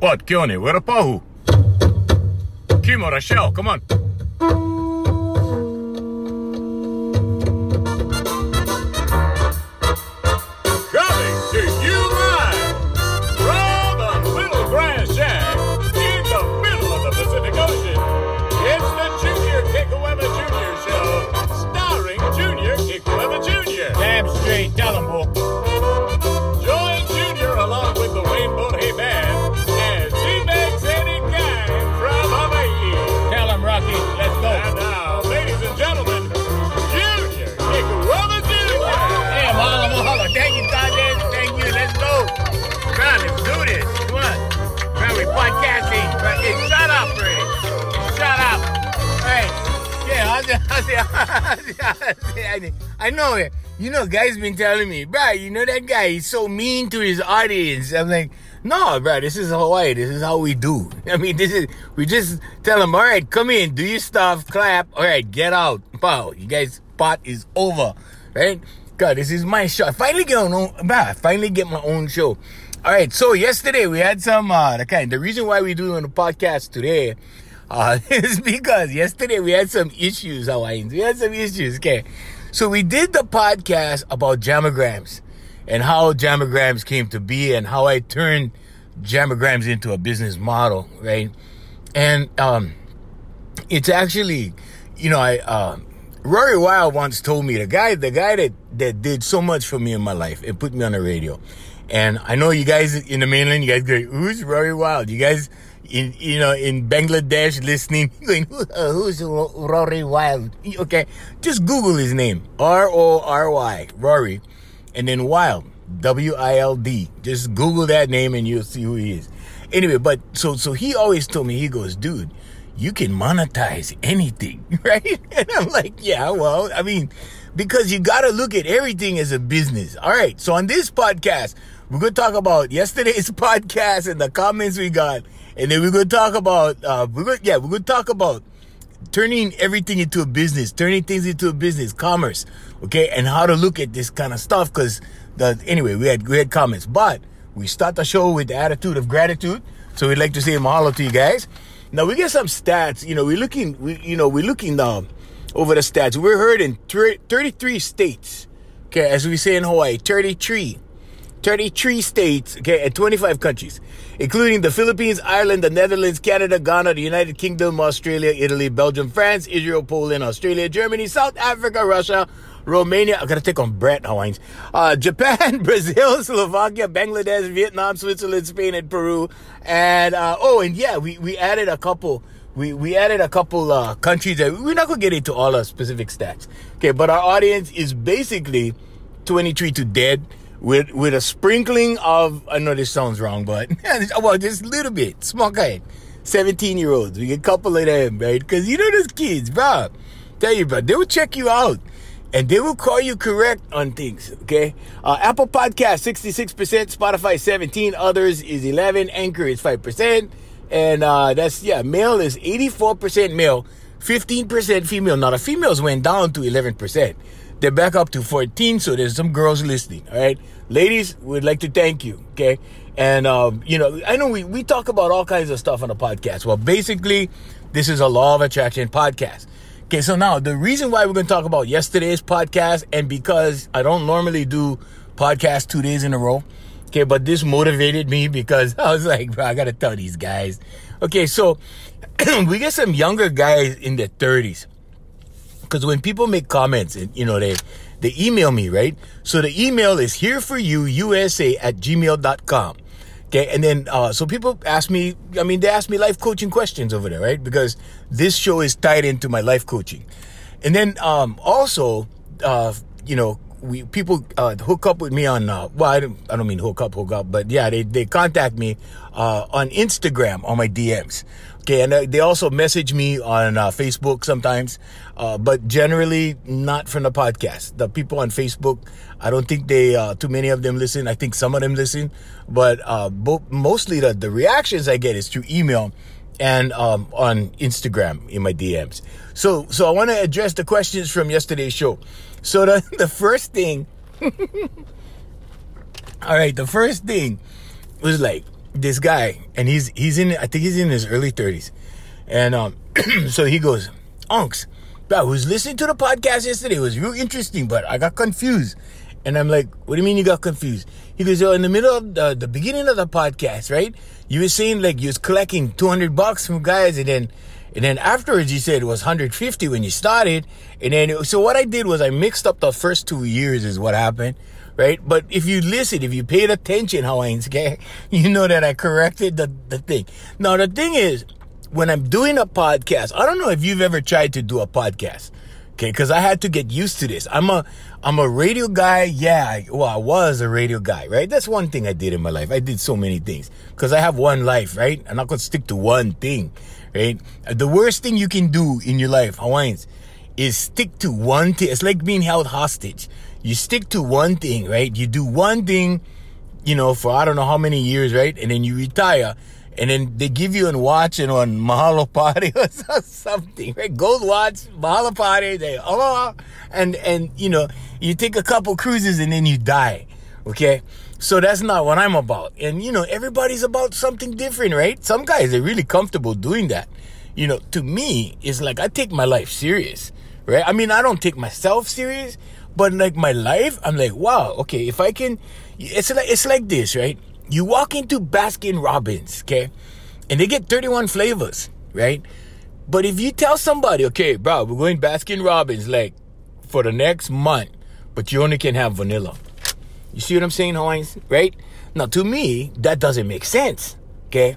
What, Keone, where a pahu? Kimo, Rachel, come on. I know it. You know, guys been telling me, bro, you know that guy, he's so mean to his audience. I'm like, no, bro, this is Hawaii. This is how we do. I mean, this is, we just tell them, all right, come in, do your stuff, clap. All right, get out. Wow, you guys' pot is over, right? God, this is my show. I finally get on, own, bro, I finally get my own show. All right, so yesterday we had some, uh, the kind, the reason why we do on the podcast today, uh, is because yesterday we had some issues, Hawaiians. We had some issues, okay? So we did the podcast about jamograms and how jamograms came to be and how I turned jamograms into a business model, right? And um, it's actually, you know, I uh, Rory Wild once told me the guy, the guy that that did so much for me in my life, and put me on the radio. And I know you guys in the mainland, you guys go, who's Rory Wild? You guys in you know in Bangladesh listening, going, Who, who's Rory Wild? Okay, just Google his name, R O R Y, Rory, and then Wild, W I L D. Just Google that name and you'll see who he is. Anyway, but so so he always told me, he goes, dude, you can monetize anything, right? And I'm like, yeah, well, I mean, because you got to look at everything as a business. All right. So on this podcast, we're going to talk about yesterday's podcast and the comments we got. And then we're to talk about, uh, we're to, yeah, we're to talk about turning everything into a business, turning things into a business, commerce, okay, and how to look at this kind of stuff. Because the anyway, we had we had comments, but we start the show with the attitude of gratitude. So we'd like to say mahalo to you guys. Now we get some stats. You know, we're looking, we you know, we're looking um, over the stats. We're heard in thir- 33 states. Okay, as we say in Hawaii, 33. 33 states, okay, and 25 countries, including the Philippines, Ireland, the Netherlands, Canada, Ghana, the United Kingdom, Australia, Italy, Belgium, France, Israel, Poland, Australia, Germany, South Africa, Russia, Romania. I gotta take on Brett Hawaiians. Uh, Japan, Brazil, Slovakia, Bangladesh, Vietnam, Switzerland, Spain, and Peru. And uh, oh, and yeah, we we added a couple. We we added a couple uh, countries that we're not gonna get into all our specific stats. Okay, but our audience is basically 23 to dead with with a sprinkling of I know this sounds wrong, but well, just a little bit, small guy, seventeen year olds. We get a couple of them, right? Because you know those kids, bro. Tell you, bro, they will check you out. And they will call you correct on things, okay? Uh, Apple Podcast, 66%, Spotify, 17, others is 11, Anchor is 5%, and uh, that's, yeah, male is 84% male, 15% female. Now, the females went down to 11%. They're back up to 14, so there's some girls listening, all right? Ladies, we'd like to thank you, okay? And, um, you know, I know we, we talk about all kinds of stuff on the podcast. Well, basically, this is a law of attraction podcast. Okay, so now the reason why we're going to talk about yesterday's podcast, and because I don't normally do podcasts two days in a row, okay, but this motivated me because I was like, bro, I got to tell these guys. Okay, so we get some younger guys in their 30s because when people make comments and you know they they email me right? So the email is here for you usa at gmail.com okay and then uh, so people ask me i mean they ask me life coaching questions over there right? Because this show is tied into my life coaching. And then um, also uh, you know we people uh, hook up with me on uh, well I don't, I don't mean hook up hook up but yeah they, they contact me uh, on instagram on my dms okay and uh, they also message me on uh, facebook sometimes uh, but generally not from the podcast the people on facebook i don't think they uh, too many of them listen i think some of them listen but uh, bo- mostly the, the reactions i get is through email and um, on Instagram in my DMs. So, so I want to address the questions from yesterday's show. So the the first thing, all right, the first thing was like, this guy, and he's he's in I think he's in his early thirties, and um, so he goes, Unks, I was listening to the podcast yesterday. It was real interesting, but I got confused. And I'm like, what do you mean you got confused? He goes, oh, in the middle of the, the beginning of the podcast, right? You were saying like you was collecting 200 bucks from guys and then, and then afterwards you said it was 150 when you started. And then, so what I did was I mixed up the first two years is what happened, right? But if you listen, if you paid attention, Hawaiians, okay, you know that I corrected the, the thing. Now the thing is, when I'm doing a podcast, I don't know if you've ever tried to do a podcast. Okay, because I had to get used to this. I'm a I'm a radio guy. Yeah, I, well, I was a radio guy, right? That's one thing I did in my life. I did so many things because I have one life, right? I'm not gonna stick to one thing, right? The worst thing you can do in your life, Hawaiians, is stick to one thing. It's like being held hostage. You stick to one thing, right? You do one thing, you know, for I don't know how many years, right? And then you retire and then they give you a watch and on Mahalo Party or something, right? Gold watch, Mahalo Party, they oh, and and you know you take a couple cruises and then you die, okay? So that's not what I'm about, and you know everybody's about something different, right? Some guys are really comfortable doing that. You know, to me, it's like I take my life serious, right? I mean, I don't take myself serious, but like my life, I'm like, wow, okay, if I can, it's like it's like this, right? You walk into Baskin Robbins, okay, and they get 31 flavors, right? But if you tell somebody, okay, bro, we're going Baskin Robbins like for the next month, but you only can have vanilla. You see what I'm saying, Hawaiians? Right? Now, to me, that doesn't make sense, okay?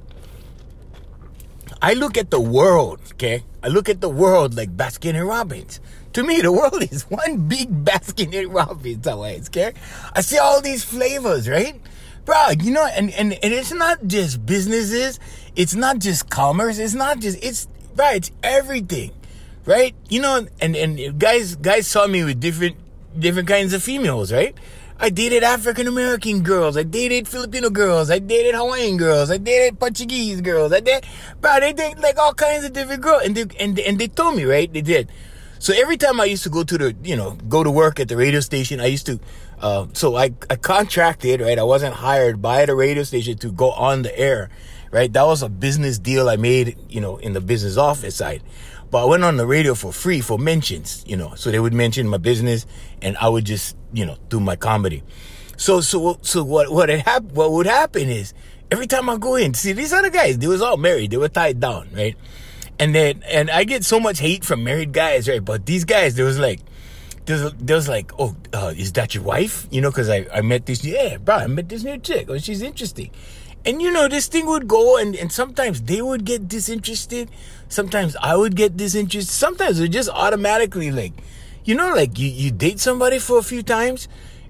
I look at the world, okay? I look at the world like Baskin and Robbins. To me, the world is one big Baskin Robbins, Hawaiians, okay? I see all these flavors, right? bro, you know, and, and, and it's not just businesses, it's not just commerce, it's not just, it's, bro, it's everything, right? You know, and, and guys, guys saw me with different, different kinds of females, right? I dated African American girls. I dated Filipino girls. I dated Hawaiian girls. I dated Portuguese girls. I did, bro, they did like all kinds of different girls. And they, and, and they told me, right? They did. So every time I used to go to the, you know, go to work at the radio station, I used to, uh, so I, I contracted, right? I wasn't hired by the radio station to go on the air, right? That was a business deal I made, you know, in the business office side. But I went on the radio for free for mentions, you know, so they would mention my business and I would just, you know, do my comedy. So, so, so what, what had hap- what would happen is every time I go in, see these other guys, they was all married, they were tied down, right? And then, and I get so much hate from married guys, right? But these guys, there was like, there was, like, oh, uh, is that your wife? You know, cause I, I met this, yeah, bro, I met this new chick. Oh, she's interesting. And you know, this thing would go and, and sometimes they would get disinterested. Sometimes I would get disinterested. Sometimes it just automatically like, you know, like you, you date somebody for a few times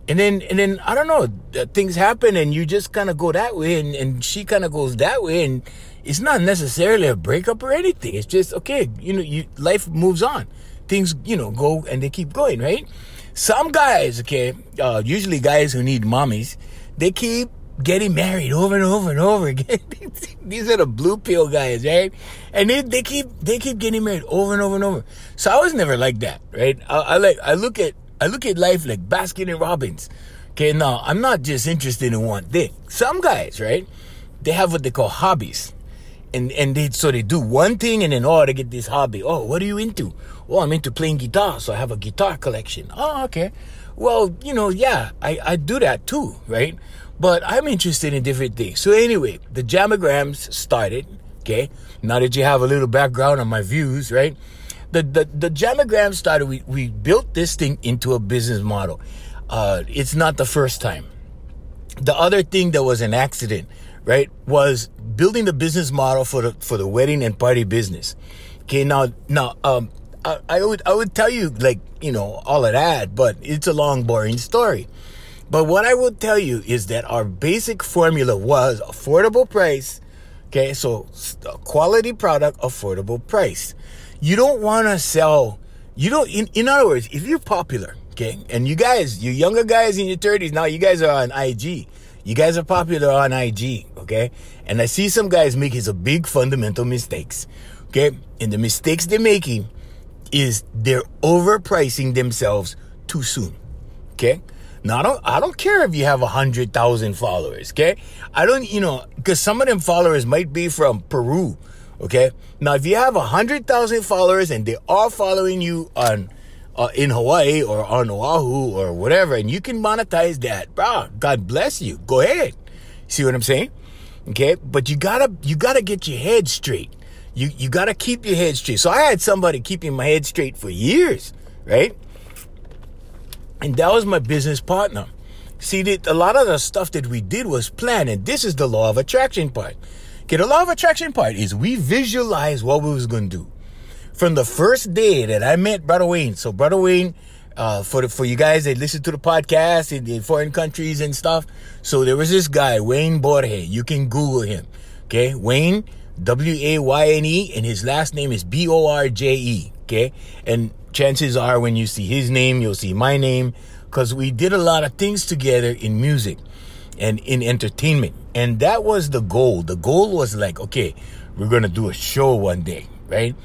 and then, and then I don't know, things happen and you just kind of go that way and, and she kind of goes that way and it's not necessarily a breakup or anything. It's just okay. You know, you life moves on. Things you know go and they keep going, right? Some guys, okay, uh, usually guys who need mommies, they keep getting married over and over and over again. These are the blue pill guys, right? And they, they keep they keep getting married over and over and over. So I was never like that, right? I, I like I look at I look at life like Baskin and Robbins. Okay, now I'm not just interested in one thing. Some guys, right? They have what they call hobbies and and they so they do one thing and then oh they get this hobby. Oh, what are you into? Oh, I'm into playing guitar, so I have a guitar collection. Oh, okay. Well, you know, yeah, I, I do that too, right? But I'm interested in different things. So anyway, the Jamagrams started, okay? Now that you have a little background on my views, right? The the, the Jamagram started, we, we built this thing into a business model. Uh, it's not the first time. The other thing that was an accident right, was building the business model for the for the wedding and party business. Okay, now now um I, I would I would tell you like, you know, all of that, but it's a long boring story. But what I will tell you is that our basic formula was affordable price. Okay, so quality product, affordable price. You don't want to sell. You don't. In, in other words, if you're popular, okay, and you guys, you younger guys in your thirties now, you guys are on IG. You guys are popular on IG, okay? And I see some guys making some big fundamental mistakes, okay? And the mistakes they're making is they're overpricing themselves too soon, okay? Now I don't I don't care if you have a hundred thousand followers, okay? I don't you know because some of them followers might be from Peru, okay? Now if you have a hundred thousand followers and they are following you on uh, in Hawaii or on Oahu or whatever, and you can monetize that, bro. God bless you. Go ahead. See what I'm saying? Okay, but you gotta you gotta get your head straight. You you gotta keep your head straight. So I had somebody keeping my head straight for years, right? And that was my business partner. See, that a lot of the stuff that we did was planned, and this is the law of attraction part. Okay, the law of attraction part is we visualize what we was gonna do from the first day that I met Brother Wayne. So Brother Wayne, uh, for the, for you guys that listen to the podcast in, foreign countries and stuff. So there was this guy Wayne Borje. You can Google him. Okay, Wayne W A Y N E, and his last name is B O R J E. Okay, and chances are when you see his name, you'll see my name because we did a lot of things together in music and in entertainment. And that was the goal. The goal was like, okay, we're going to do a show one day, right?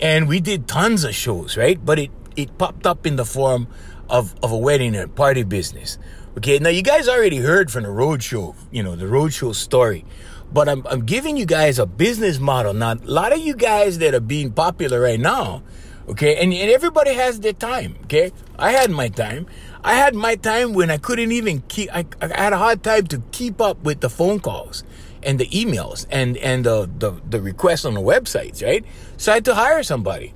And we did tons of shows, right? But it, it popped up in the form of, of a wedding and party business. Okay, now you guys already heard from the roadshow, you know, the roadshow story. But I'm, I'm giving you guys a business model. Now, a lot of you guys that are being popular right now, Okay. And, and everybody has their time. Okay. I had my time. I had my time when I couldn't even keep, I, I had a hard time to keep up with the phone calls and the emails and, and the, the, the requests on the websites, right? So I had to hire somebody.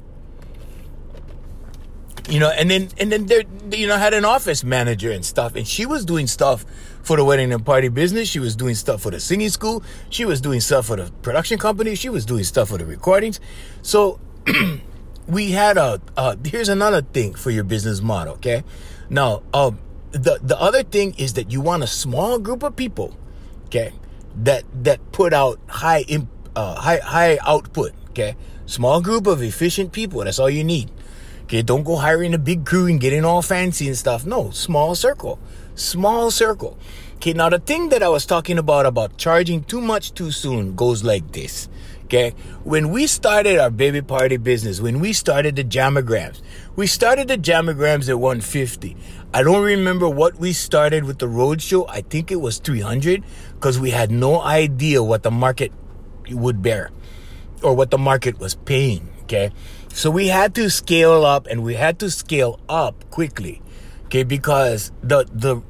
You know, and then, and then there, you know, had an office manager and stuff, and she was doing stuff for the wedding and party business. She was doing stuff for the singing school. She was doing stuff for the production company. She was doing stuff for the recordings. So, we had a uh, here's another thing for your business model okay now um the the other thing is that you want a small group of people okay that that put out high imp, uh, high high output okay? Small group of efficient people that's all you need. Okay don't go hiring a big crew and getting all fancy and stuff. No small circle. Small circle. Okay now the thing that i was talking about about charging too much too soon goes like this Okay. When we started our baby party business, when we started the Jamograms, we started the Jamograms at 150. I don't remember what we started with the roadshow. I think it was 300 because we had no idea what the market would bear or what the market was paying. Okay. So we had to scale up and we had to scale up quickly. Okay. Because the, the,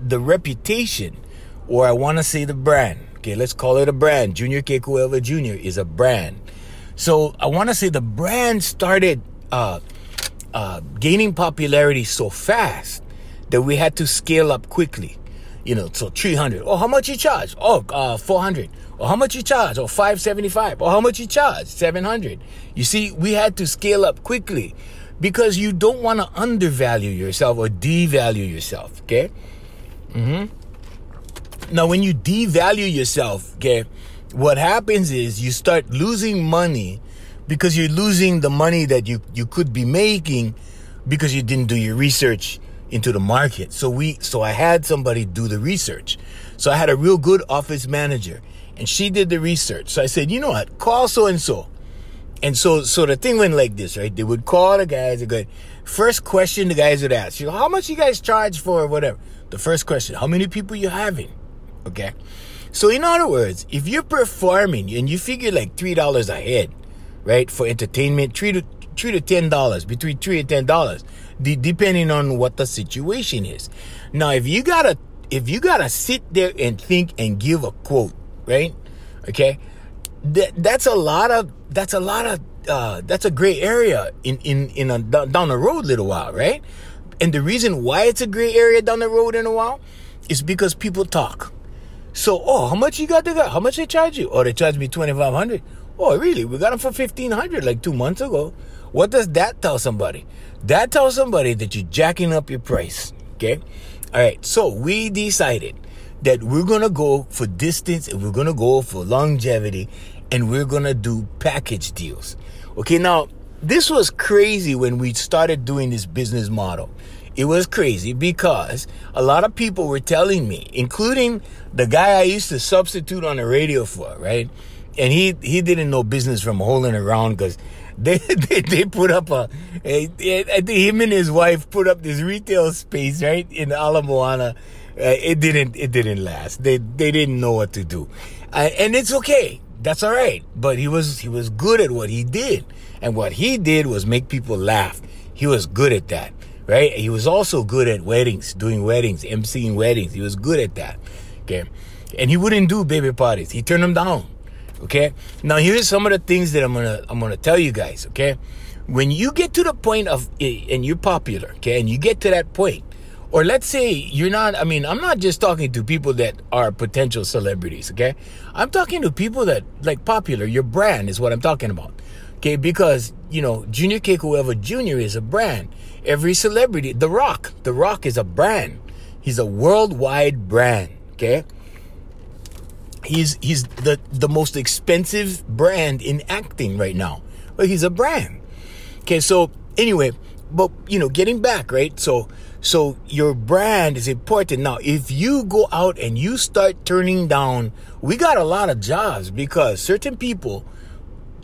the reputation, or I want to say the brand, Okay, let's call it a brand. Junior Kekuewa Jr. is a brand. So I want to say the brand started uh, uh, gaining popularity so fast that we had to scale up quickly. You know, so 300. Oh, how much you charge? Oh, uh, 400. Or oh, how much you charge? Oh, 575. Or oh, how much you charge? 700. You see, we had to scale up quickly because you don't want to undervalue yourself or devalue yourself. Okay. Mm-hmm. Now, when you devalue yourself, okay, what happens is you start losing money because you're losing the money that you, you could be making because you didn't do your research into the market. So we, so I had somebody do the research. So I had a real good office manager and she did the research. So I said, you know what, call so and so. And so, so the thing went like this, right? They would call the guys. They go, first question the guys would ask, you know, how much you guys charge for whatever. The first question, how many people you having? Okay. So in other words, if you're performing and you figure like three dollars a head, right, for entertainment, three to three to ten dollars, between three and ten dollars, de- depending on what the situation is. Now, if you gotta if you gotta sit there and think and give a quote, right? Okay, that that's a lot of that's a lot of uh, that's a gray area in in in a, down the road little while, right? And the reason why it's a gray area down the road in a while is because people talk so, oh, how much you got the guy? How much they charge you? Oh, they charge me twenty five hundred. Oh, really? We got them for fifteen hundred like two months ago. What does that tell somebody? That tells somebody that you're jacking up your price. Okay. All right. So we decided that we're gonna go for distance and we're gonna go for longevity and we're gonna do package deals. Okay. Now this was crazy when we started doing this business model it was crazy because a lot of people were telling me, including the guy I used to substitute on the radio for, right? and he he didn't know business from holding around because they, they they put up a, think him and his wife put up this retail space right in Ala Moana. Uh, it didn't it didn't last. They they didn't know what to do, uh, and it's okay. That's all right. But he was he was good at what he did, and what he did was make people laugh. He was good at that, right? He was also good at weddings, doing weddings, emceeing weddings. He was good at that. Okay, and he wouldn't do baby parties. He turned them down. Okay. Now here's some of the things that I'm gonna I'm gonna tell you guys. Okay, when you get to the point of eh, and you're popular, okay, and you get to that point, or let's say you're not. I mean, I'm not just talking to people that are potential celebrities. Okay, I'm talking to people that like popular. Your brand is what I'm talking about. Okay, because you know Junior Kekuewa Jr. is a brand. Every celebrity, The Rock, The Rock is a brand. He's a worldwide brand. Okay he's he's the the most expensive brand in acting right now. But he's a brand. Okay, so anyway, but you know, getting back, right? So so your brand is important. Now, if you go out and you start turning down, we got a lot of jobs because certain people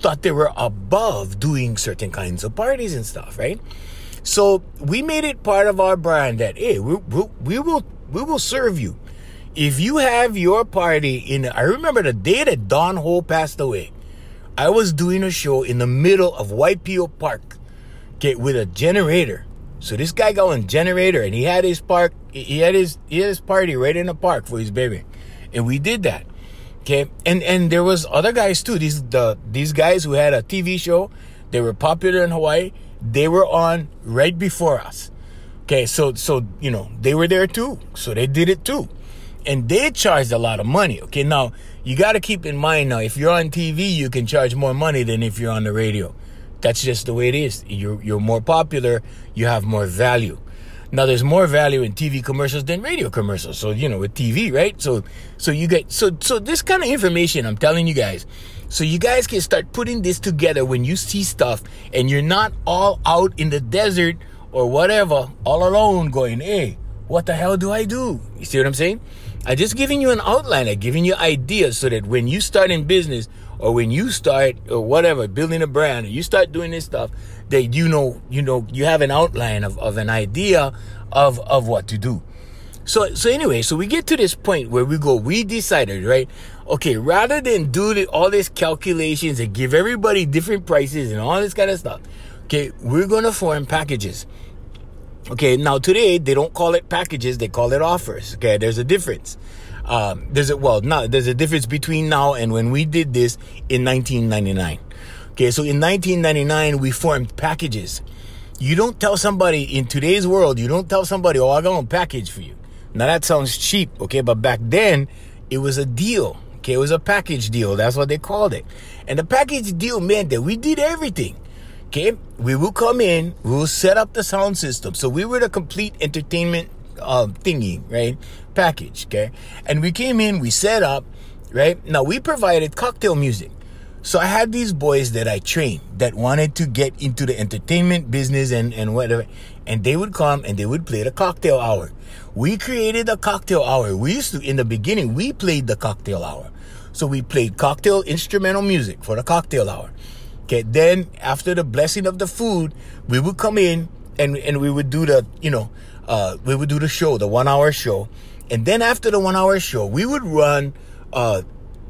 thought they were above doing certain kinds of parties and stuff, right? So we made it part of our brand that hey, we, we, we will we will serve you if you have your party in, I remember the day that Don Ho passed away. I was doing a show in the middle of Waipio Park, okay, with a generator. So this guy got a generator, and he had his park, he had his he had his party right in the park for his baby, and we did that, okay. And and there was other guys too. These the these guys who had a TV show, they were popular in Hawaii. They were on right before us, okay. So so you know they were there too, so they did it too and they charged a lot of money. Okay, now you got to keep in mind now if you're on TV, you can charge more money than if you're on the radio. That's just the way it is. You're you're more popular, you have more value. Now there's more value in TV commercials than radio commercials. So you know with TV, right? So so you get so so this kind of information I'm telling you guys. So you guys can start putting this together when you see stuff and you're not all out in the desert or whatever, all alone going, hey, what the hell do I do? You see what I'm saying? I'm just giving you an outline, I'm giving you ideas so that when you start in business or when you start or whatever, building a brand, or you start doing this stuff, that you know, you know, you have an outline of, of an idea of, of what to do. So, so anyway, so we get to this point where we go, we decided, right? Okay, rather than do the, all these calculations and give everybody different prices and all this kind of stuff, okay, we're going to form packages. Okay, now today they don't call it packages, they call it offers. Okay, there's a difference. Um, there's a well, now there's a difference between now and when we did this in 1999. Okay, so in 1999 we formed packages. You don't tell somebody in today's world, you don't tell somebody, "Oh, I got a package for you." Now that sounds cheap, okay, but back then it was a deal. Okay, it was a package deal. That's what they called it. And the package deal meant that we did everything. Okay, we will come in, we will set up the sound system. So we were the complete entertainment uh, thingy, right? Package, okay? And we came in, we set up, right? Now we provided cocktail music. So I had these boys that I trained that wanted to get into the entertainment business and, and whatever. And they would come and they would play the cocktail hour. We created a cocktail hour. We used to, in the beginning, we played the cocktail hour. So we played cocktail instrumental music for the cocktail hour. Okay, then after the blessing of the food, we would come in and and we would do the you know uh, we would do the show, the one hour show, and then after the one hour show, we would run uh,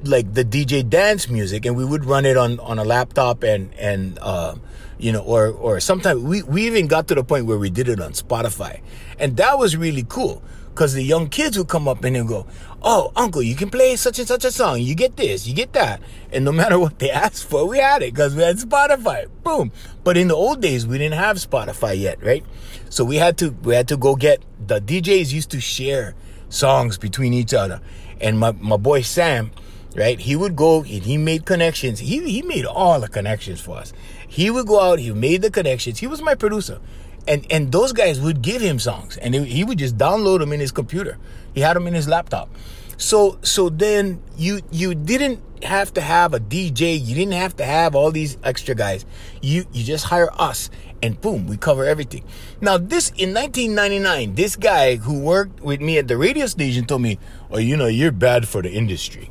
like the DJ dance music, and we would run it on on a laptop and and uh, you know or or sometimes we we even got to the point where we did it on Spotify, and that was really cool because the young kids would come up and they go, Oh, uncle, you can play such and such a song. You get this, you get that. And no matter what they asked for, we had it because we had Spotify. Boom. But in the old days, we didn't have Spotify yet, right? So we had to, we had to go get, the DJs used to share songs between each other. And my, my boy Sam, right? He would go and he made connections. He, he made all the connections for us. He would go out, he made the connections. He was my producer. And and those guys would give him songs. And he would just download them in his computer. He had them in his laptop. So so then you you didn't have to have a dj you didn't have to have all these extra guys. You you just hire us. And boom we cover everything. Now this in 1999 this guy who worked with me at the radio station told me oh you know you're bad for the industry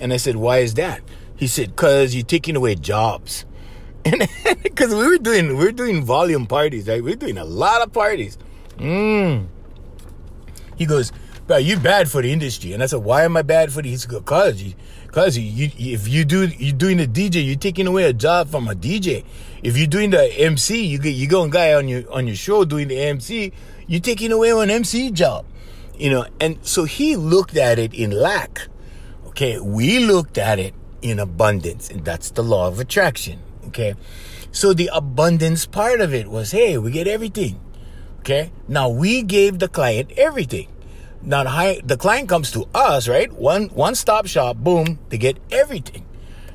and i said why is that He said, "Cause you're taking away jobs." And because we were doing we were doing volume parties, right? We are doing a lot of parties. Mm. He goes, "Bro, you bad for the industry." And I said, "Why am I bad for the?" He said, "Cause you, cause you, you, if you do you're doing the DJ, you're taking away a job from a DJ. If you're doing the MC, you get you go and guy on your on your show doing the MC, you're taking away an MC job." You know, and so he looked at it in lack. Okay, we looked at it in abundance, and that's the law of attraction. Okay, so the abundance part of it was, hey, we get everything. Okay, now we gave the client everything. Now the, client comes to us, right? One one stop shop, boom, they get everything.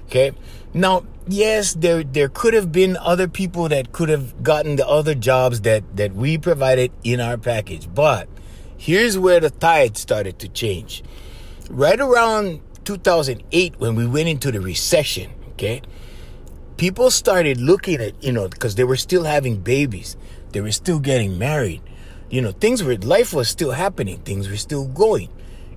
Okay, now yes, there there could have been other people that could have gotten the other jobs that that we provided in our package, but Here's where the tide started to change. Right around 2008, when we went into the recession, okay, people started looking at, you know, because they were still having babies, they were still getting married. You know, things were, life was still happening, things were still going.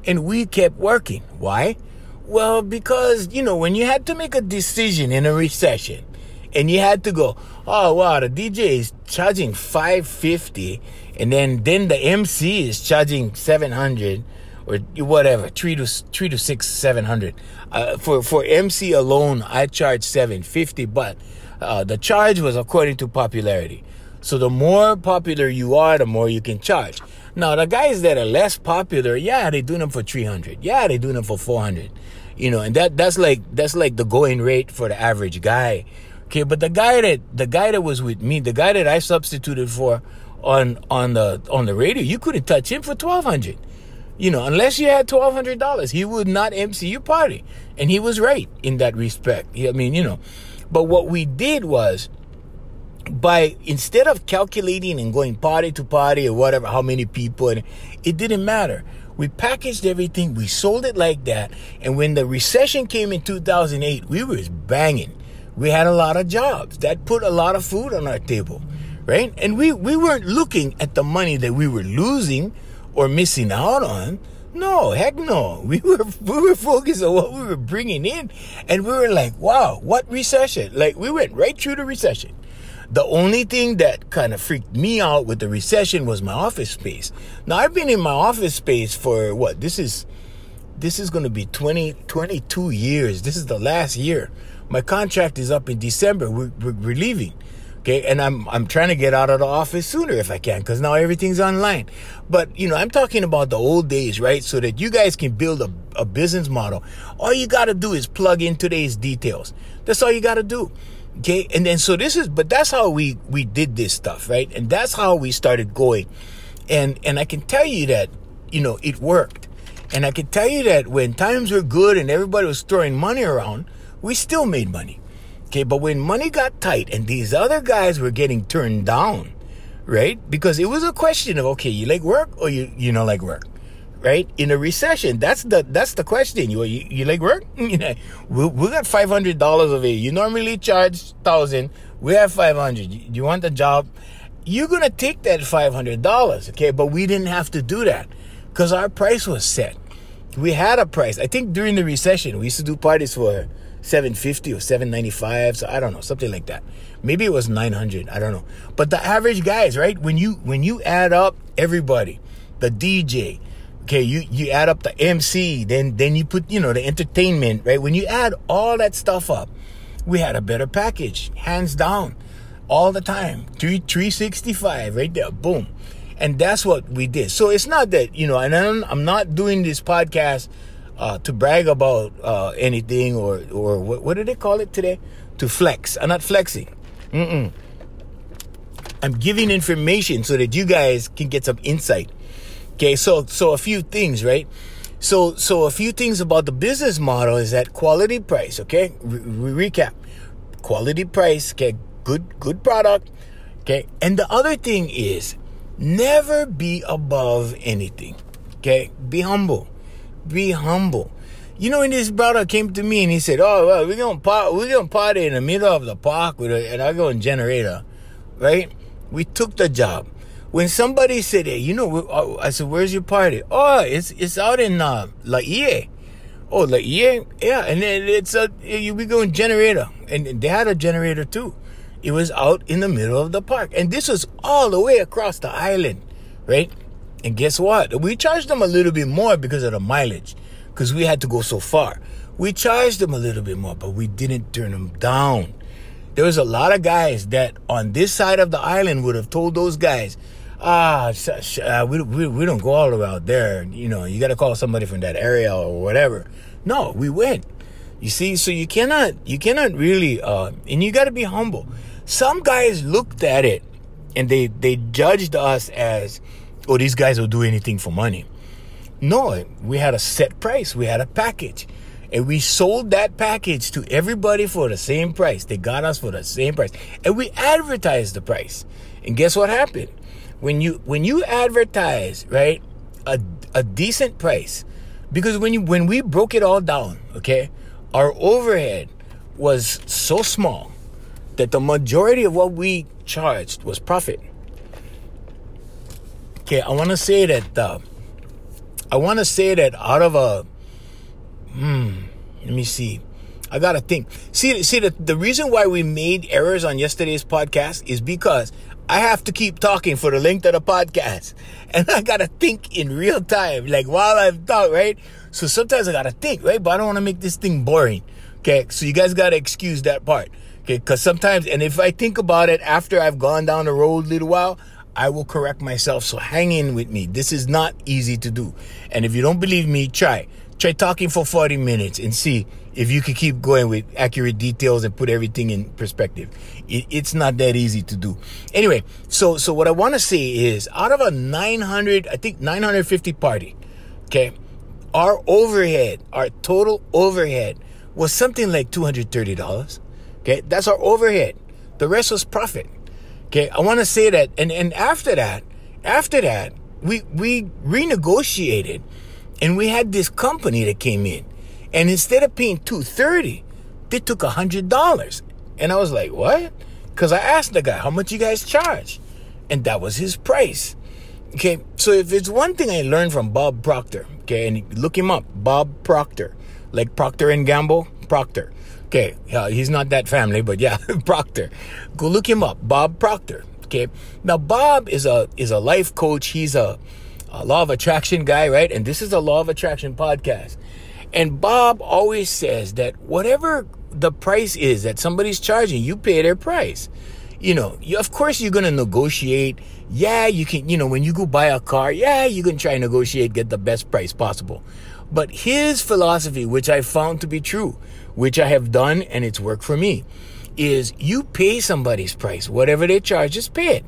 And we kept working. Why? Well, because, you know, when you had to make a decision in a recession and you had to go, oh, wow, the DJ is charging 550 and then then the MC is charging seven hundred or whatever three to three to six seven hundred. Uh, for for MC alone, I charge seven fifty, but uh, the charge was according to popularity. So the more popular you are, the more you can charge. Now the guys that are less popular, yeah, they do them for three hundred. Yeah, they do them for four hundred. You know, and that that's like that's like the going rate for the average guy. Okay, but the guy that the guy that was with me, the guy that I substituted for on on the on the radio, you couldn't touch him for twelve hundred. You know, unless you had twelve hundred dollars, he would not MC your party, and he was right in that respect. I mean, you know, but what we did was by instead of calculating and going party to party or whatever, how many people, and it didn't matter. We packaged everything, we sold it like that, and when the recession came in 2008, we was banging. We had a lot of jobs that put a lot of food on our table right? And we, we weren't looking at the money that we were losing or missing out on. No, heck no. We were we were focused on what we were bringing in, and we were like, "Wow, what recession!" Like we went right through the recession. The only thing that kind of freaked me out with the recession was my office space. Now I've been in my office space for what? This is this is going to be 20 22 years. This is the last year. My contract is up in December. We're, we're, we're leaving. Okay, and I'm I'm trying to get out of the office sooner if I can, because now everything's online. But you know, I'm talking about the old days, right? So that you guys can build a, a business model. All you gotta do is plug in today's details. That's all you gotta do. Okay, and then so this is, but that's how we we did this stuff, right? And that's how we started going. And and I can tell you that you know it worked. And I can tell you that when times were good and everybody was throwing money around, we still made money. Okay, but when money got tight and these other guys were getting turned down, right? Because it was a question of okay, you like work or you you don't like work, right? In a recession, that's the that's the question. You you, you like work? we, we got five hundred dollars of it. You normally charge thousand. We have five hundred. You, you want the job? You're gonna take that five hundred dollars, okay? But we didn't have to do that because our price was set. We had a price. I think during the recession, we used to do parties for 750 or 795 so i don't know something like that. Maybe it was 900 i don't know. But the average guys right when you when you add up everybody the dj okay you you add up the mc then then you put you know the entertainment right? When you add all that stuff up we had a better package hands down all the time. 3 365 right there boom. And that's what we did. So it's not that you know and I'm, I'm not doing this podcast uh, to brag about uh, anything or or what, what do they call it today? To flex. I'm not flexing. Mm-mm. I'm giving information so that you guys can get some insight. Okay, so so a few things, right? So so a few things about the business model is that quality price. Okay, Re- recap: quality price. Okay, good good product. Okay, and the other thing is never be above anything. Okay, be humble. Be humble. You know, when this brother came to me and he said, "Oh, well, we're gonna part, we're gonna party in the middle of the park with a, and I go in generator," right? We took the job. When somebody said, "Hey, you know," uh, I said, "Where's your party?" Oh, it's it's out in uh, Laie. Oh, like yeah, yeah, and then it's a you be going generator, and they had a generator too. It was out in the middle of the park, and this was all the way across the island, right? And guess what? We charged them a little bit more because of the mileage, because we had to go so far. We charged them a little bit more, but we didn't turn them down. There was a lot of guys that on this side of the island would have told those guys, ah, uh, we, we, we don't go all the way out there. You know, you got to call somebody from that area or whatever. No, we went. You see, so you cannot, you cannot really, uh, and you got to be humble. Some guys looked at it and they, they judged us as, oh, these guys will do anything for money. No, we had a set price. We had a package. And we sold that package to everybody for the same price. They got us for the same price. And we advertised the price. And guess what happened? When you when you advertise, right, a, a decent price, because when you when we broke it all down, okay, our overhead was so small that the majority of what we charged was profit. Okay, I want to say that uh, I want to say that out of a hmm, let me see. I gotta think. See, see the, the reason why we made errors on yesterday's podcast is because I have to keep talking for the length of the podcast. And I gotta think in real time, like while I've talked, right? So sometimes I gotta think, right? But I don't wanna make this thing boring. Okay, so you guys gotta excuse that part. Okay, because sometimes, and if I think about it after I've gone down the road a little while, I will correct myself. So hang in with me. This is not easy to do. And if you don't believe me, try. Try talking for 40 minutes and see if you can keep going with accurate details and put everything in perspective. It, it's not that easy to do. Anyway, so so what I want to say is out of a 900, I think 950 party, okay, our overhead, our total overhead was something like $230. Okay, that's our overhead. The rest was profit. Okay, I want to say that, and and after that, after that, we we renegotiated, and we had this company that came in, and instead of paying two thirty, they took a hundred dollars, and I was like, what? Because I asked the guy, how much you guys charge, and that was his price. Okay, so if it's one thing I learned from Bob Proctor, okay, and look him up, Bob Proctor, like Procter and Gamble, Proctor. Okay, uh, he's not that family, but yeah, Proctor. Go look him up, Bob Proctor. Okay, now Bob is a is a life coach. He's a, a law of attraction guy, right? And this is a law of attraction podcast. And Bob always says that whatever the price is that somebody's charging, you pay their price. You know, you, of course you're gonna negotiate. Yeah, you can. You know, when you go buy a car, yeah, you can try and negotiate, get the best price possible. But his philosophy, which I found to be true, which I have done and it's worked for me, is you pay somebody's price. Whatever they charge, just pay it.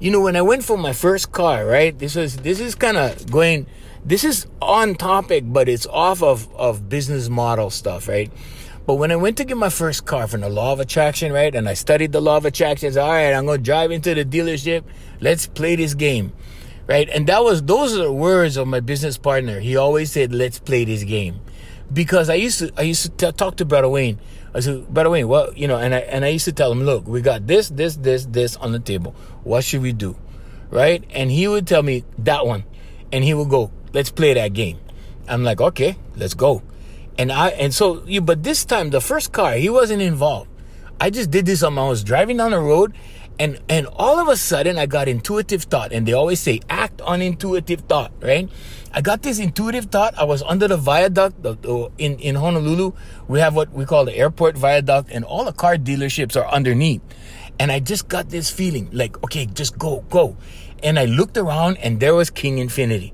You know, when I went for my first car, right? This is this is kind of going this is on topic, but it's off of, of business model stuff, right? But when I went to get my first car from the law of attraction, right? And I studied the law of attraction, all right, I'm gonna drive into the dealership, let's play this game. Right? And that was those are the words of my business partner. He always said, let's play this game because I used to I used to t- talk to Brother Wayne. I said, Brother Wayne, well, you know, and I and I used to tell him, look, we got this, this, this, this on the table. What should we do, right? And he would tell me that one, and he would go, let's play that game. I'm like, okay, let's go. And I and so you, but this time the first car he wasn't involved. I just did this on my. I was driving down the road, and and all of a sudden I got intuitive thought, and they always say act on intuitive thought, right? I got this intuitive thought. I was under the viaduct in in Honolulu. We have what we call the airport viaduct, and all the car dealerships are underneath. And I just got this feeling like, okay, just go, go. And I looked around, and there was King Infiniti.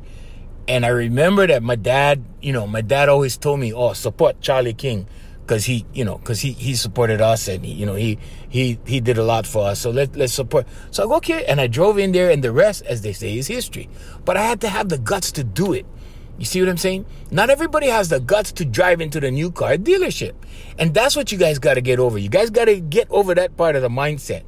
And I remember that my dad, you know, my dad always told me, "Oh, support Charlie King." Because he, you know, because he he supported us and he, you know he he he did a lot for us. So let let's support. So I go okay, and I drove in there, and the rest, as they say, is history. But I had to have the guts to do it. You see what I'm saying? Not everybody has the guts to drive into the new car dealership, and that's what you guys got to get over. You guys got to get over that part of the mindset.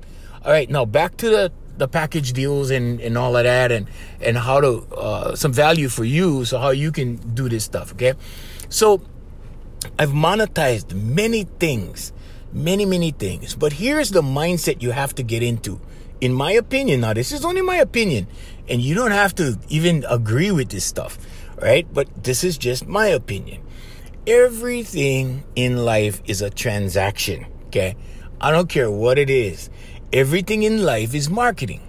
All right, now back to the the package deals and, and all of that and and how to uh, some value for you so how you can do this stuff okay so I've monetized many things, many, many things. But here's the mindset you have to get into. In my opinion, now this is only my opinion, and you don't have to even agree with this stuff, right? But this is just my opinion. Everything in life is a transaction, okay? I don't care what it is. Everything in life is marketing.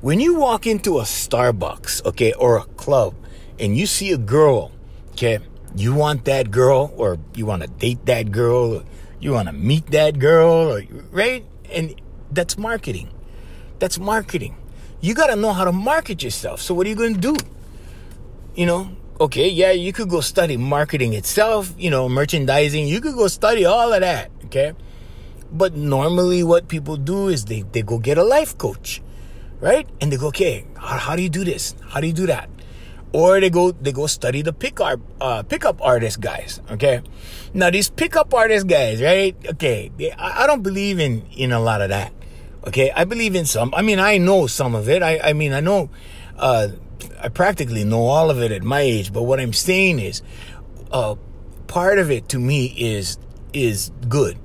When you walk into a Starbucks, okay, or a club, and you see a girl, okay, you want that girl, or you want to date that girl, or you want to meet that girl, or, right? And that's marketing. That's marketing. You got to know how to market yourself. So, what are you going to do? You know, okay, yeah, you could go study marketing itself, you know, merchandising. You could go study all of that, okay? But normally, what people do is they, they go get a life coach right? And they go, okay, how, how do you do this? How do you do that? Or they go they go study the pick art, uh, pickup artist guys. Okay, now these pickup artist guys, right? Okay, they, I, I don't believe in in a lot of that. Okay, I believe in some. I mean, I know some of it. I I mean, I know. Uh, I practically know all of it at my age. But what I'm saying is, uh, part of it to me is is good.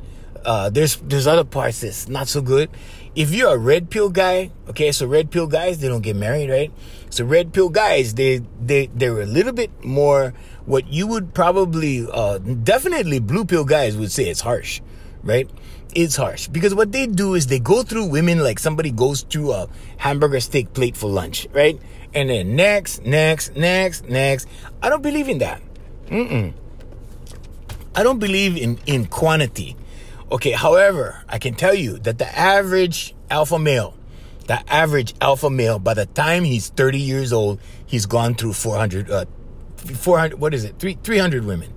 Uh, there's there's other parts that's not so good if you're a red pill guy, okay, so red pill guys, they don't get married, right? So red pill guys, they they they're a little bit more what you would probably uh definitely blue pill guys would say it's harsh, right? It's harsh because what they do is they go through women like somebody goes through a hamburger steak plate for lunch, right? And then next, next, next, next. I don't believe in that. Mm-mm. I don't believe in in quantity. Okay, however, I can tell you that the average alpha male, the average alpha male, by the time he's 30 years old, he's gone through 400, uh, 400, what is it? Three, 300 women.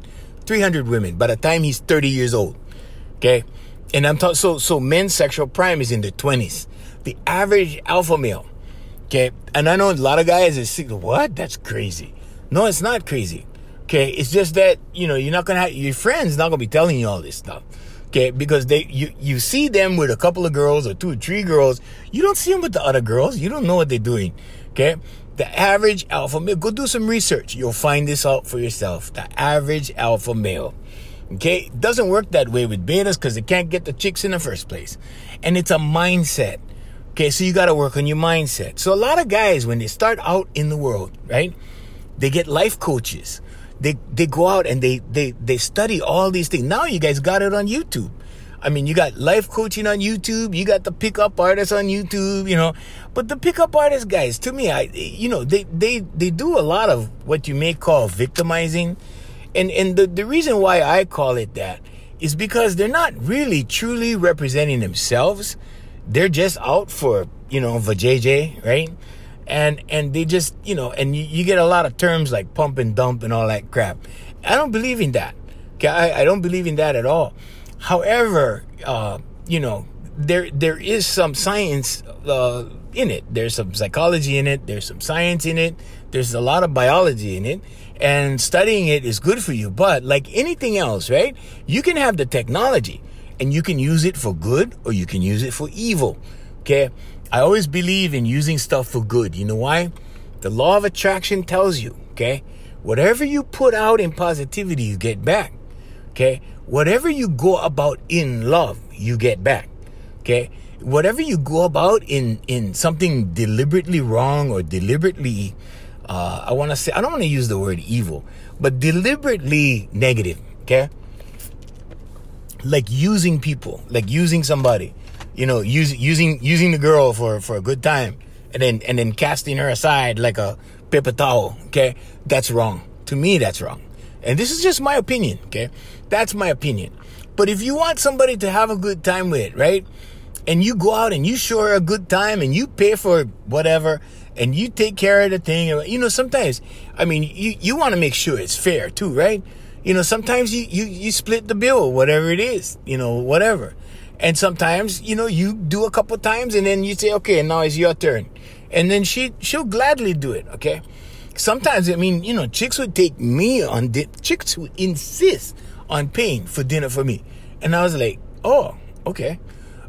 300 women by the time he's 30 years old. Okay? And I'm talking, so, so men's sexual prime is in the 20s. The average alpha male. Okay? And I know a lot of guys is what? That's crazy. No, it's not crazy. Okay? It's just that, you know, you're not gonna have, your friends not gonna be telling you all this stuff. Okay, because they you you see them with a couple of girls or two or three girls. You don't see them with the other girls. You don't know what they're doing. Okay, the average alpha male. Go do some research. You'll find this out for yourself. The average alpha male. Okay, it doesn't work that way with betas because they can't get the chicks in the first place, and it's a mindset. Okay, so you got to work on your mindset. So a lot of guys when they start out in the world, right, they get life coaches they they go out and they they they study all these things. Now you guys got it on YouTube. I mean, you got life coaching on YouTube. You got the pickup artists on YouTube. You know, but the pickup artists guys, to me, I you know they they they do a lot of what you may call victimizing, and and the the reason why I call it that is because they're not really truly representing themselves. They're just out for you know for JJ, right? And and they just you know and you, you, get a lot of terms like pump and dump and all that crap. I don't believe in that. Okay i, I don't believe in that at all. However uh, you know there there is some science uh, in it. There's some psychology in it. There's some science in it. There's a lot of biology in it. And studying it is good for you. But like anything else right you can have the technology and you can use it for good or you can use it for evil. Okay I always believe in using stuff for good. You know why? The law of attraction tells you, okay? Whatever you put out in positivity, you get back. Okay? Whatever you go about in love, you get back. Okay? Whatever you go about in in something deliberately wrong or deliberately uh, I want to say I don't want to use the word evil, but deliberately negative, okay? Like using people, like using somebody you know, use, using using the girl for for a good time, and then and then casting her aside like a paper towel. Okay, that's wrong. To me, that's wrong. And this is just my opinion. Okay, that's my opinion. But if you want somebody to have a good time with, right? And you go out and you show her a good time and you pay for whatever and you take care of the thing. You know, sometimes, I mean, you, you want to make sure it's fair too, right? You know, sometimes you, you, you split the bill, whatever it is, you know, whatever. And sometimes, you know, you do a couple times and then you say, okay, now it's your turn. And then she, she'll gladly do it. Okay. Sometimes, I mean, you know, chicks would take me on, di- chicks would insist on paying for dinner for me. And I was like, oh, okay.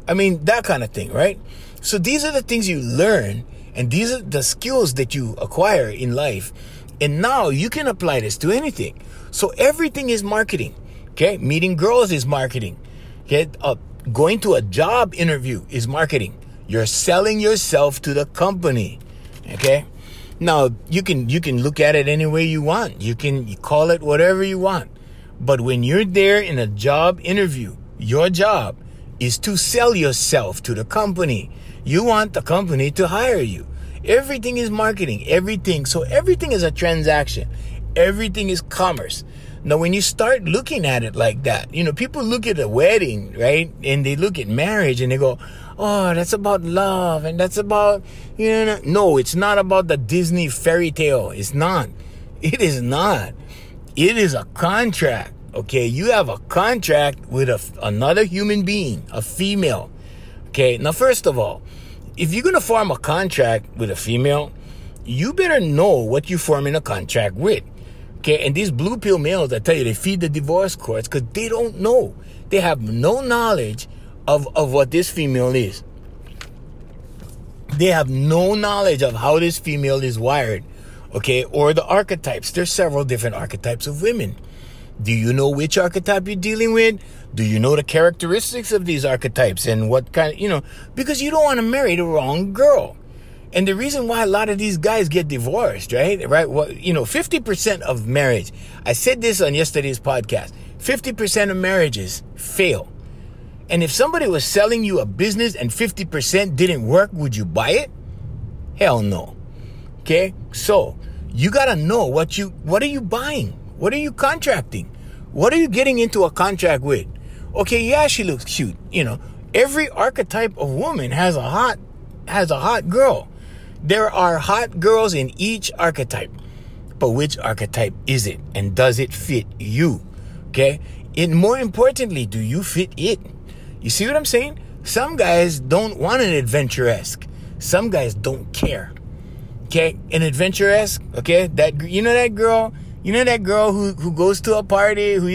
I mean, that kind of thing, right? So these are the things you learn and these are the skills that you acquire in life. And now you can apply this to anything. So everything is marketing. Okay. Meeting girls is marketing. Okay. Uh, Going to a job interview is marketing. You're selling yourself to the company. Okay? Now, you can you can look at it any way you want. You can call it whatever you want. But when you're there in a job interview, your job is to sell yourself to the company. You want the company to hire you. Everything is marketing, everything. So everything is a transaction. Everything is commerce. Now, when you start looking at it like that, you know, people look at a wedding, right? And they look at marriage and they go, oh, that's about love and that's about, you know, no, it's not about the Disney fairy tale. It's not. It is not. It is a contract. Okay. You have a contract with a, another human being, a female. Okay. Now, first of all, if you're going to form a contract with a female, you better know what you're forming a contract with. Okay, and these blue pill males, I tell you, they feed the divorce courts because they don't know. They have no knowledge of, of what this female is. They have no knowledge of how this female is wired, okay, or the archetypes. There's several different archetypes of women. Do you know which archetype you're dealing with? Do you know the characteristics of these archetypes and what kind, you know, because you don't want to marry the wrong girl. And the reason why a lot of these guys get divorced, right? Right? Well, you know, 50% of marriage, I said this on yesterday's podcast 50% of marriages fail. And if somebody was selling you a business and 50% didn't work, would you buy it? Hell no. Okay? So, you got to know what you what are you buying? What are you contracting? What are you getting into a contract with? Okay, yeah, she looks cute, you know. Every archetype of woman has a hot has a hot girl. There are hot girls in each archetype. But which archetype is it? And does it fit you? Okay? And more importantly, do you fit it? You see what I'm saying? Some guys don't want an adventuresque. Some guys don't care. Okay? An adventuresque, okay? That you know that girl, you know that girl who who goes to a party, who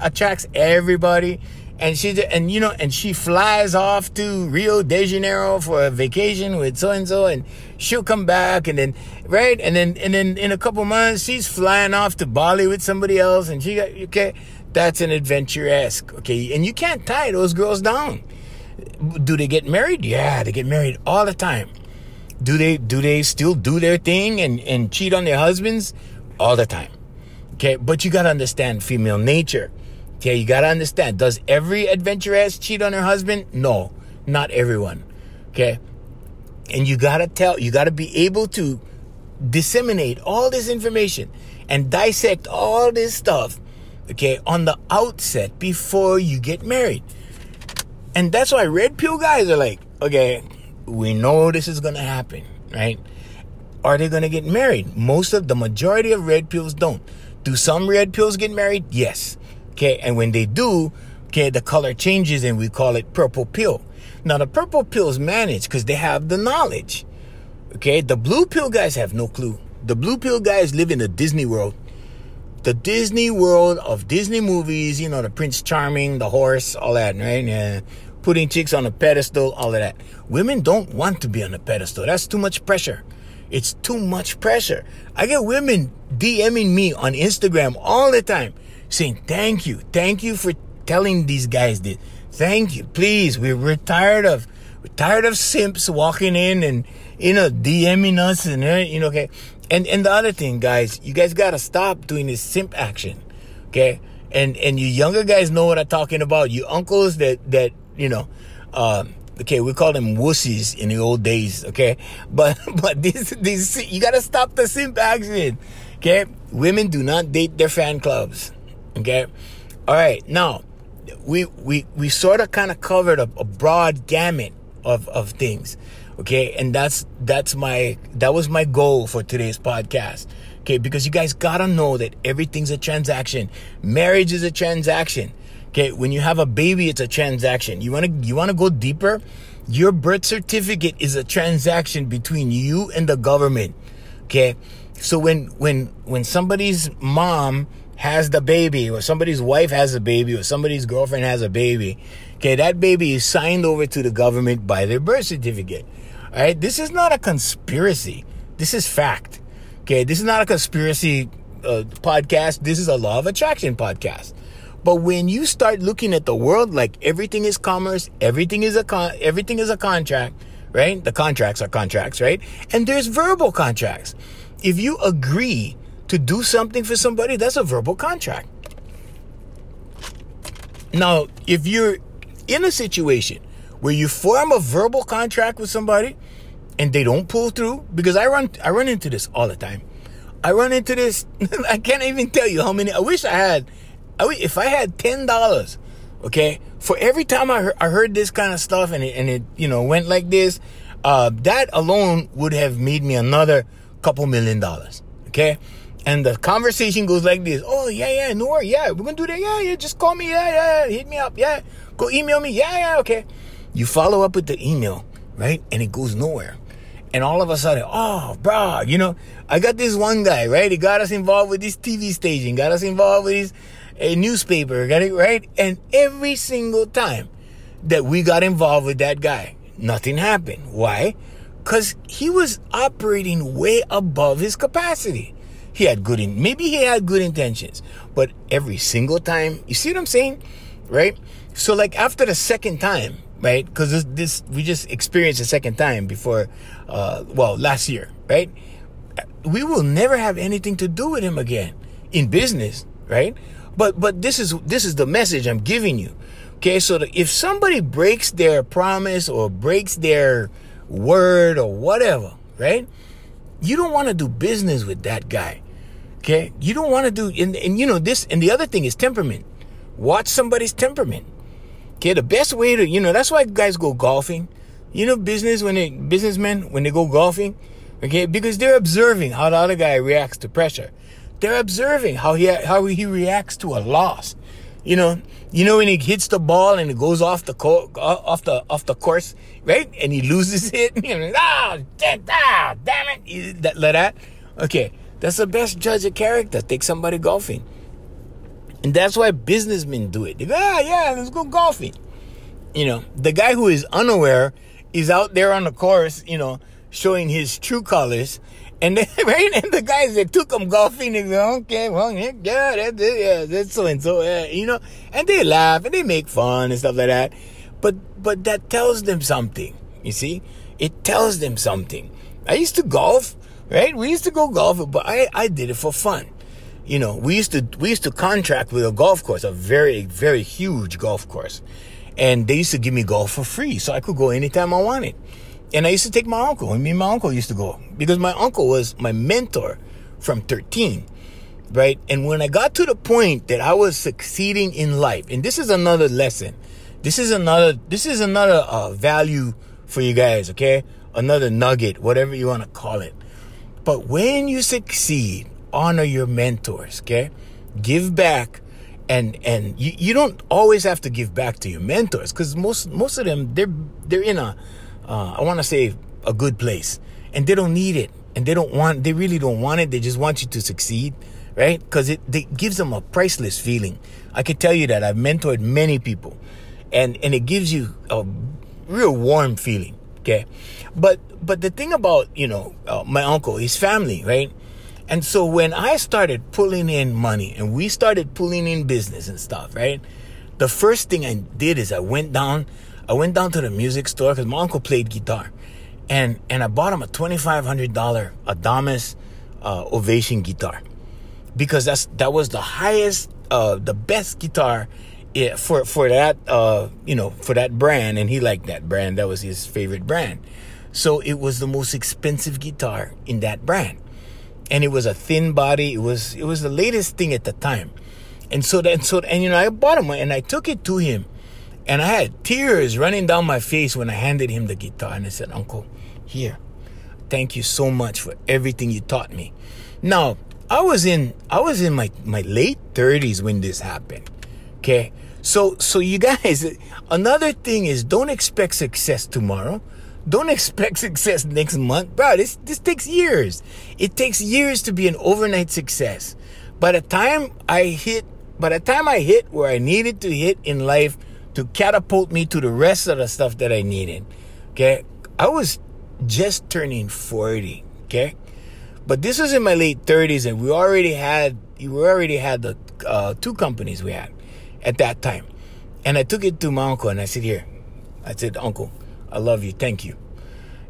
attracts everybody and she and you know and she flies off to Rio de Janeiro for a vacation with so and so and she'll come back and then right? And then and then in a couple months she's flying off to Bali with somebody else and she got okay that's an adventure-esque okay? And you can't tie those girls down. Do they get married? Yeah they get married all the time. Do they do they still do their thing and and cheat on their husbands? All the time okay? But you got to understand female nature Okay, you gotta understand. Does every adventuress cheat on her husband? No, not everyone. Okay, and you gotta tell, you gotta be able to disseminate all this information and dissect all this stuff. Okay, on the outset before you get married. And that's why red pill guys are like, okay, we know this is gonna happen, right? Are they gonna get married? Most of the majority of red pills don't. Do some red pills get married? Yes. Okay, and when they do, okay, the color changes and we call it purple pill. Now the purple pills manage because they have the knowledge. Okay, the blue pill guys have no clue. The blue pill guys live in the Disney world. The Disney world of Disney movies, you know, the Prince Charming, the horse, all that, right? Yeah. Putting chicks on a pedestal, all of that. Women don't want to be on a pedestal. That's too much pressure. It's too much pressure. I get women DMing me on Instagram all the time saying, Thank you. Thank you for telling these guys this. Thank you. Please, we're, we're tired of we're tired of simps walking in and you know DMing us and uh, you know okay. And and the other thing, guys, you guys gotta stop doing this simp action. Okay? And and you younger guys know what I'm talking about. You uncles that that, you know, uh, okay, we call them wussies in the old days, okay? But but this this you gotta stop the simp action. Okay? Women do not date their fan clubs. Okay. All right. Now, we we we sort of kind of covered a, a broad gamut of of things. Okay, and that's that's my that was my goal for today's podcast. Okay, because you guys gotta know that everything's a transaction. Marriage is a transaction. Okay, when you have a baby, it's a transaction. You wanna you wanna go deeper? Your birth certificate is a transaction between you and the government. Okay, so when when when somebody's mom has the baby, or somebody's wife has a baby, or somebody's girlfriend has a baby, okay, that baby is signed over to the government by their birth certificate. All right, this is not a conspiracy. This is fact. Okay, this is not a conspiracy uh, podcast. This is a law of attraction podcast. But when you start looking at the world like everything is commerce, everything is a con- everything is a contract, right? The contracts are contracts, right? And there's verbal contracts. If you agree to do something for somebody, that's a verbal contract. Now, if you're in a situation where you form a verbal contract with somebody and they don't pull through, because I run I run into this all the time. I run into this. I can't even tell you how many. I wish I had. I wish, if I had ten dollars, okay, for every time I heard, I heard this kind of stuff and it and it you know went like this, uh, that alone would have made me another couple million dollars. Okay, and the conversation goes like this: Oh yeah, yeah, no worry, yeah, we're gonna do that. Yeah, yeah, just call me. Yeah, yeah, hit me up. Yeah, go email me. Yeah, yeah, okay. You follow up with the email, right, and it goes nowhere. And all of a sudden, oh, bro, you know, I got this one guy, right? He got us involved with this TV staging, got us involved with this a newspaper, got it right? And every single time that we got involved with that guy, nothing happened. Why? Because he was operating way above his capacity. He had good, in, maybe he had good intentions, but every single time, you see what I'm saying? Right? So, like, after the second time, right? Because this, this we just experienced a second time before, uh, well, last year, right? We will never have anything to do with him again in business, right? But but this is this is the message I'm giving you. Okay, so if somebody breaks their promise or breaks their word or whatever, right? You don't want to do business with that guy. Okay, you don't want to do, and, and you know this, and the other thing is temperament. Watch somebody's temperament. Okay, the best way to, you know, that's why guys go golfing. You know, business when they, businessmen, when they go golfing, okay, because they're observing how the other guy reacts to pressure. They're observing how he, how he reacts to a loss. You know, you know when he hits the ball and it goes off the co- off the off the course, right? And he loses it. Know, ah, damn it! Like that. Okay, that's the best judge of character. Take somebody golfing. And that's why businessmen do it. They go, ah, yeah, let's go golfing. You know, the guy who is unaware is out there on the course, you know, showing his true colors. And then, right, and the guys that took him golfing, they go, okay, well, yeah, yeah, that's so and so, yeah, you know, and they laugh and they make fun and stuff like that. But, but that tells them something, you see? It tells them something. I used to golf, right? We used to go golf, but I, I did it for fun you know, we used to we used to contract with a golf course, a very very huge golf course, and they used to give me golf for free, so I could go anytime I wanted. And I used to take my uncle, and me and my uncle used to go because my uncle was my mentor from 13, right? And when I got to the point that I was succeeding in life, and this is another lesson, this is another this is another uh, value for you guys, okay? Another nugget, whatever you want to call it. But when you succeed honor your mentors, okay? Give back and and you, you don't always have to give back to your mentors because most most of them they're they're in a uh, I want to say a good place and they don't need it and they don't want they really don't want it they just want you to succeed right? Because it, it gives them a priceless feeling. I can tell you that I've mentored many people and and it gives you a real warm feeling okay but but the thing about you know uh, my uncle his family right and so when I started pulling in money and we started pulling in business and stuff, right? The first thing I did is I went down, I went down to the music store because my uncle played guitar, and and I bought him a twenty five hundred dollar Adamas uh, Ovation guitar because that's that was the highest, uh, the best guitar yeah, for for that uh, you know for that brand, and he liked that brand. That was his favorite brand. So it was the most expensive guitar in that brand. And it was a thin body. It was it was the latest thing at the time, and so then so and you know I bought him and I took it to him, and I had tears running down my face when I handed him the guitar. And I said, Uncle, here, thank you so much for everything you taught me. Now I was in I was in my my late thirties when this happened. Okay, so so you guys, another thing is don't expect success tomorrow don't expect success next month, bro. This this takes years. It takes years to be an overnight success. By the time I hit, by the time I hit where I needed to hit in life to catapult me to the rest of the stuff that I needed, okay, I was just turning forty, okay. But this was in my late thirties, and we already had we already had the uh, two companies we had at that time, and I took it to my uncle and I said, "Here," I said, "Uncle." I love you. Thank you.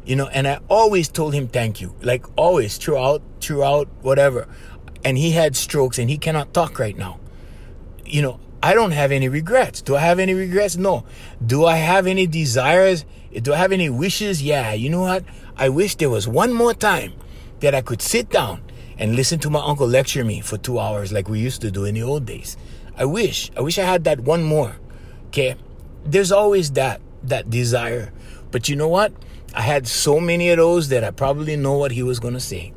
You know, and I always told him thank you. Like always, throughout, throughout, whatever. And he had strokes and he cannot talk right now. You know, I don't have any regrets. Do I have any regrets? No. Do I have any desires? Do I have any wishes? Yeah. You know what? I wish there was one more time that I could sit down and listen to my uncle lecture me for two hours like we used to do in the old days. I wish. I wish I had that one more. Okay. There's always that, that desire. But you know what? I had so many of those that I probably know what he was going to say.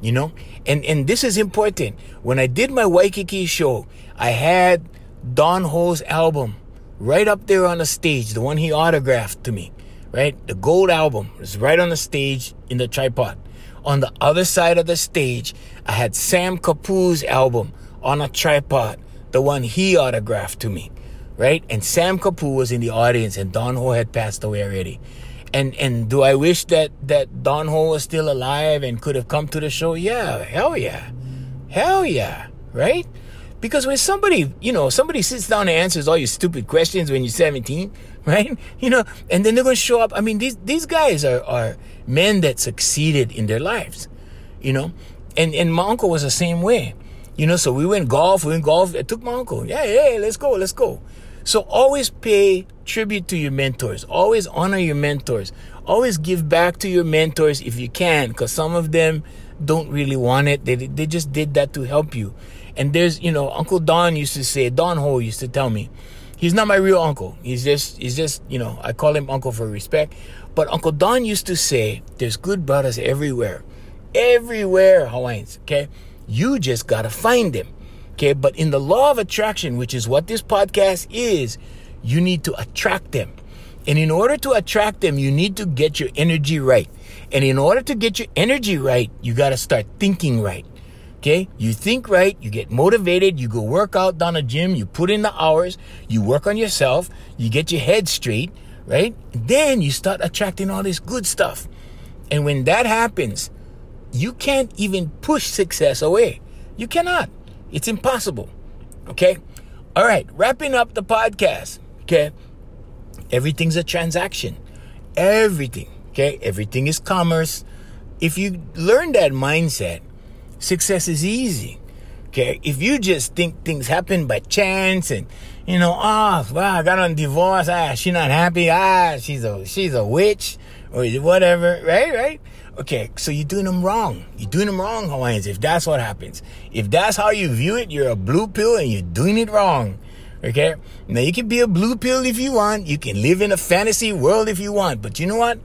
You know? And and this is important. When I did my Waikiki show, I had Don Ho's album right up there on the stage, the one he autographed to me, right? The gold album was right on the stage in the tripod. On the other side of the stage, I had Sam Kapu's album on a tripod, the one he autographed to me, right? And Sam Kapu was in the audience and Don Ho had passed away already. And and do I wish that that Don Ho was still alive and could have come to the show? Yeah, hell yeah. Hell yeah, right? Because when somebody, you know, somebody sits down and answers all your stupid questions when you're 17, right? You know, and then they're to show up. I mean, these these guys are are men that succeeded in their lives, you know. And and my uncle was the same way, you know. So we went golf. We went golf. I took my uncle. Yeah, yeah, let's go, let's go. So always pay tribute to your mentors. Always honor your mentors. Always give back to your mentors if you can, because some of them don't really want it. They they just did that to help you. And there's, you know, Uncle Don used to say, Don Ho used to tell me, he's not my real uncle. He's just, he's just, you know, I call him uncle for respect. But Uncle Don used to say, there's good brothers everywhere. Everywhere, Hawaiians, okay? You just gotta find them, okay? But in the law of attraction, which is what this podcast is, you need to attract them. And in order to attract them, you need to get your energy right. And in order to get your energy right, you gotta start thinking right. Okay? You think right, you get motivated, you go work out down a gym, you put in the hours, you work on yourself, you get your head straight, right? Then you start attracting all this good stuff. And when that happens, you can't even push success away. You cannot. It's impossible. Okay? All right, wrapping up the podcast. Okay? Everything's a transaction. Everything. Okay? Everything is commerce. If you learn that mindset, success is easy. Okay, if you just think things happen by chance and you know, oh, wow, I got on divorce, ah, she's not happy, ah, she's a she's a witch or whatever, right, right? Okay, so you're doing them wrong. You're doing them wrong, Hawaiians. If that's what happens, if that's how you view it, you're a blue pill and you're doing it wrong. Okay, now you can be a blue pill if you want. You can live in a fantasy world if you want, but you know what?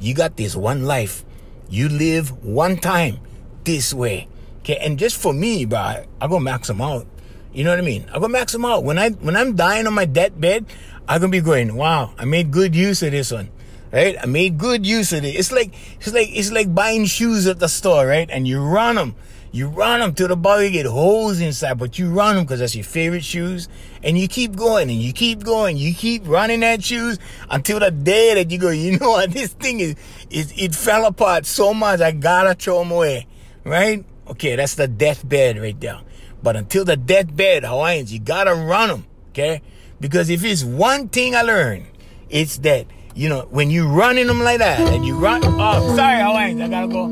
You got this one life. You live one time this way. Okay, and just for me, bro, I, I go max them out. You know what I mean? I go max them out. When I when I'm dying on my deathbed, I'm gonna be going, wow, I made good use of this one. Right? I made good use of it. It's like it's like it's like buying shoes at the store, right? And you run them. You run them till the body get holes inside, but you run them because that's your favorite shoes. And you keep going and you keep going. You keep running that shoes until the day that you go, you know what? This thing is, is it fell apart so much. I gotta throw them away. Right? Okay, that's the deathbed right there. But until the deathbed, Hawaiians, you gotta run them, okay? Because if it's one thing I learned, it's that, you know, when you running them like that, and you run, oh, sorry, Hawaiians, I gotta go.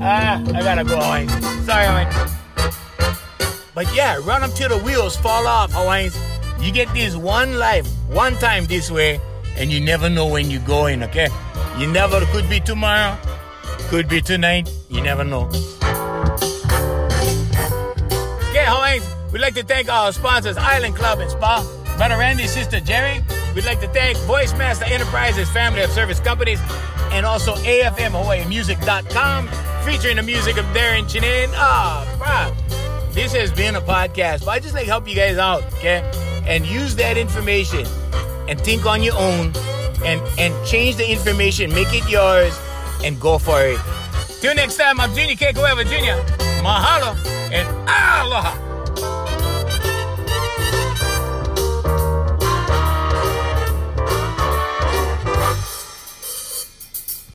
Ah, I gotta go, Hawaiians. Sorry, Hawaiians. But yeah, run them till the wheels fall off, Hawaiians. You get this one life, one time this way, and you never know when you're going, okay? You never, could be tomorrow, could be tonight, you never know. Okay, Hawaiians, we'd like to thank our sponsors, Island Club and Spa, Brother Randy's sister Jerry. We'd like to thank Voicemaster Enterprises, family of service companies, and also AFMHawaiiMusic.com, featuring the music of Darren Chinin. Ah, oh, bruh. This has been a podcast, but I just like help you guys out, okay? And use that information and think on your own and, and change the information, make it yours, and go for it. Till next time, I'm Junior K. Jr. Mahalo and aloha.